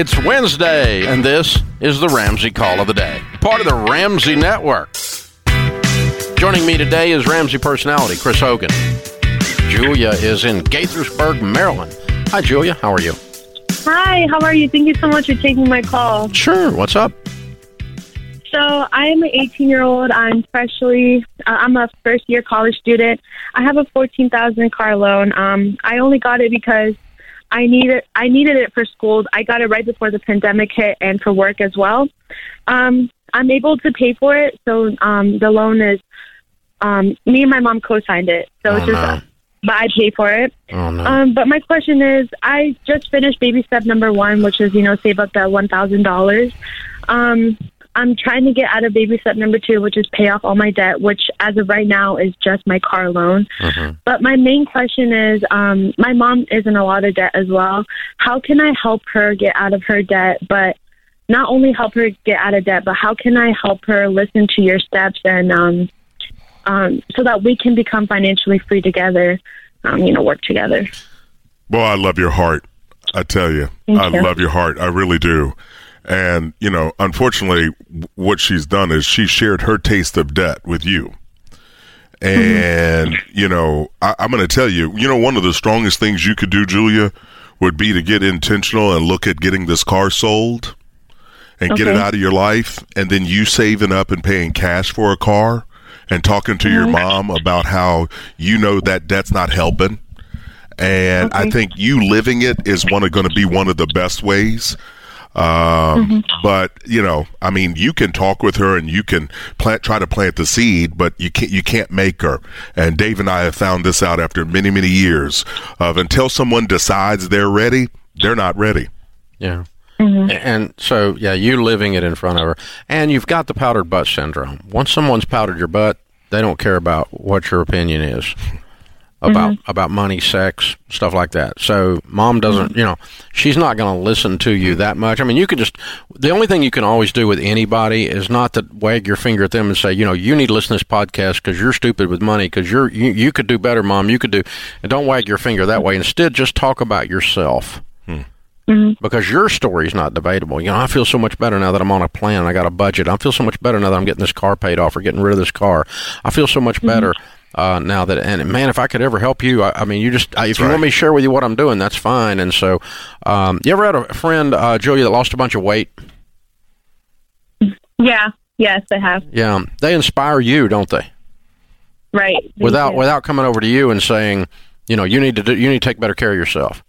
It's Wednesday, and this is the Ramsey Call of the Day, part of the Ramsey Network. Joining me today is Ramsey personality Chris Hogan. Julia is in Gaithersburg, Maryland. Hi, Julia. How are you? Hi, how are you? Thank you so much for taking my call. Sure. What's up? So I am an 18 year old. I'm freshly, uh, I'm a first year college student. I have a 14,000 car loan. Um, I only got it because I needed I needed it for school. I got it right before the pandemic hit and for work as well. Um, I'm able to pay for it, so um, the loan is um, me and my mom co-signed it. So Oh, it's just, no. but I pay for it. Oh, no. Um, but my question is, I just finished baby step number one, which is you know save up that one thousand dollars. Um, I'm trying to get out of baby step number two, which is pay off all my debt, which as of right now is just my car loan. Mhm. But my main question is, um, my mom is in a lot of debt as well. How can I help her get out of her debt? But not only help her get out of debt, but how can I help her listen to your steps and um, um, so that we can become financially free together? Um, you know, work together. Boy, I love your heart. I tell you, Thank I you. love your heart. I really do. And, you know, unfortunately, what she's done is she shared her taste of debt with you. And, mm-hmm. you know, I, I'm going to tell you, you know, one of the strongest things you could do, Julia, would be to get intentional and look at getting this car sold and get it out of your life. And then you saving up and paying cash for a car and talking to your mm-hmm. mom about how you know that debt's not helping and I think you living it is one of going to be one of the best ways. Um, Mm-hmm. But you know, I mean, you can talk with her and you can plant, try to plant the seed, but you can't, you can't make her. And Dave and I have found this out after many, many years of until someone decides they're ready, they're not ready. Yeah. And so, yeah, you living it in front of her. And you've got the powdered butt syndrome. Once someone's powdered your butt, they don't care about what your opinion is about mm-hmm. about money, sex, stuff like that. So, mom doesn't, mm-hmm. you know, she's not going to listen to you that much. I mean, you can just the only thing you can always do with anybody is not to wag your finger at them and say, you know, you need to listen to this podcast because you're stupid with money because you're you, you could do better, mom. You could do, and don't wag your finger that way. Instead, just talk about yourself hmm. mm-hmm. because your story is not debatable. You know, I feel so much better now that I'm on a plan. I got a budget. I feel so much better now that I'm getting this car paid off or getting rid of this car. I feel so much better uh, now that. And man, if I could ever help you, I, I mean, you just I, if you want me to share with you what I'm doing, that's fine. And so, um, you ever had a friend, uh, Julia, that lost a bunch of weight? Yeah. Yes, I have. Yeah, they inspire you, don't they? Right. Without you. without coming over to you and saying, you know, you need to do, you need to take better care of yourself.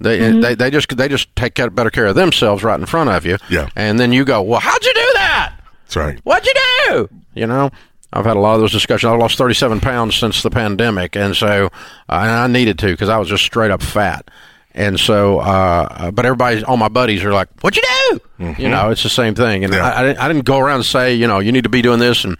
They, they they just they just take better care of themselves right in front of you. Yeah. And then you go, well, how'd you do that? That's right. What'd you do? You know, I've had a lot of those discussions. I've lost 37 pounds since the pandemic, and so uh, and I needed to because I was just straight up fat. And so, uh, but everybody, all my buddies are like, "What'd you do?" You know, it's the same thing. And Yeah. I, I, didn't, I didn't go around and say, you know, you need to be doing this, and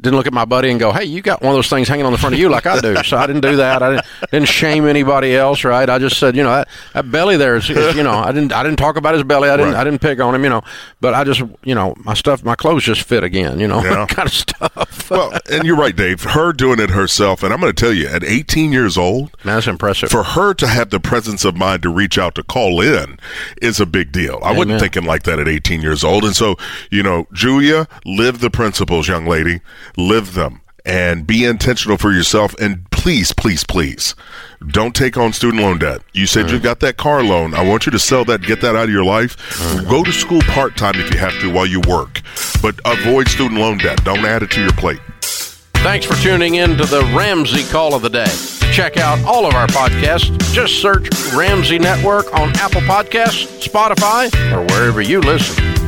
didn't look at my buddy and go, "Hey, you got one of those things hanging on the front of you like I do." so I didn't do that. I didn't, didn't shame anybody else, right? I just said, you know, that, that belly there is, is, you know, I didn't, I didn't talk about his belly. I didn't, Right. I didn't pick on him, you know, but I just, you know, my stuff, my clothes just fit again, you know, Yeah. kind of stuff. Well, and you're right, Dave. Her doing it herself, and I'm going to tell you, at 18 years old, Man, that's impressive. for her to have the presence of mind to reach out to call in is a big deal. I wasn't thinking like that at 18 years old. And so, you know, Julia, live the principles, young lady. Live them and be intentional for yourself. And please, please, please don't take on student loan debt. You said you've got that car loan. I want you to sell that, get that out of your life. Go to school part time if you have to while you work, but avoid student loan debt. Don't add it to your plate. Thanks for tuning in to the Ramsey Call of the Day. Check out all of our podcasts. Just search Ramsey Network on Apple Podcasts, Spotify, or wherever you listen.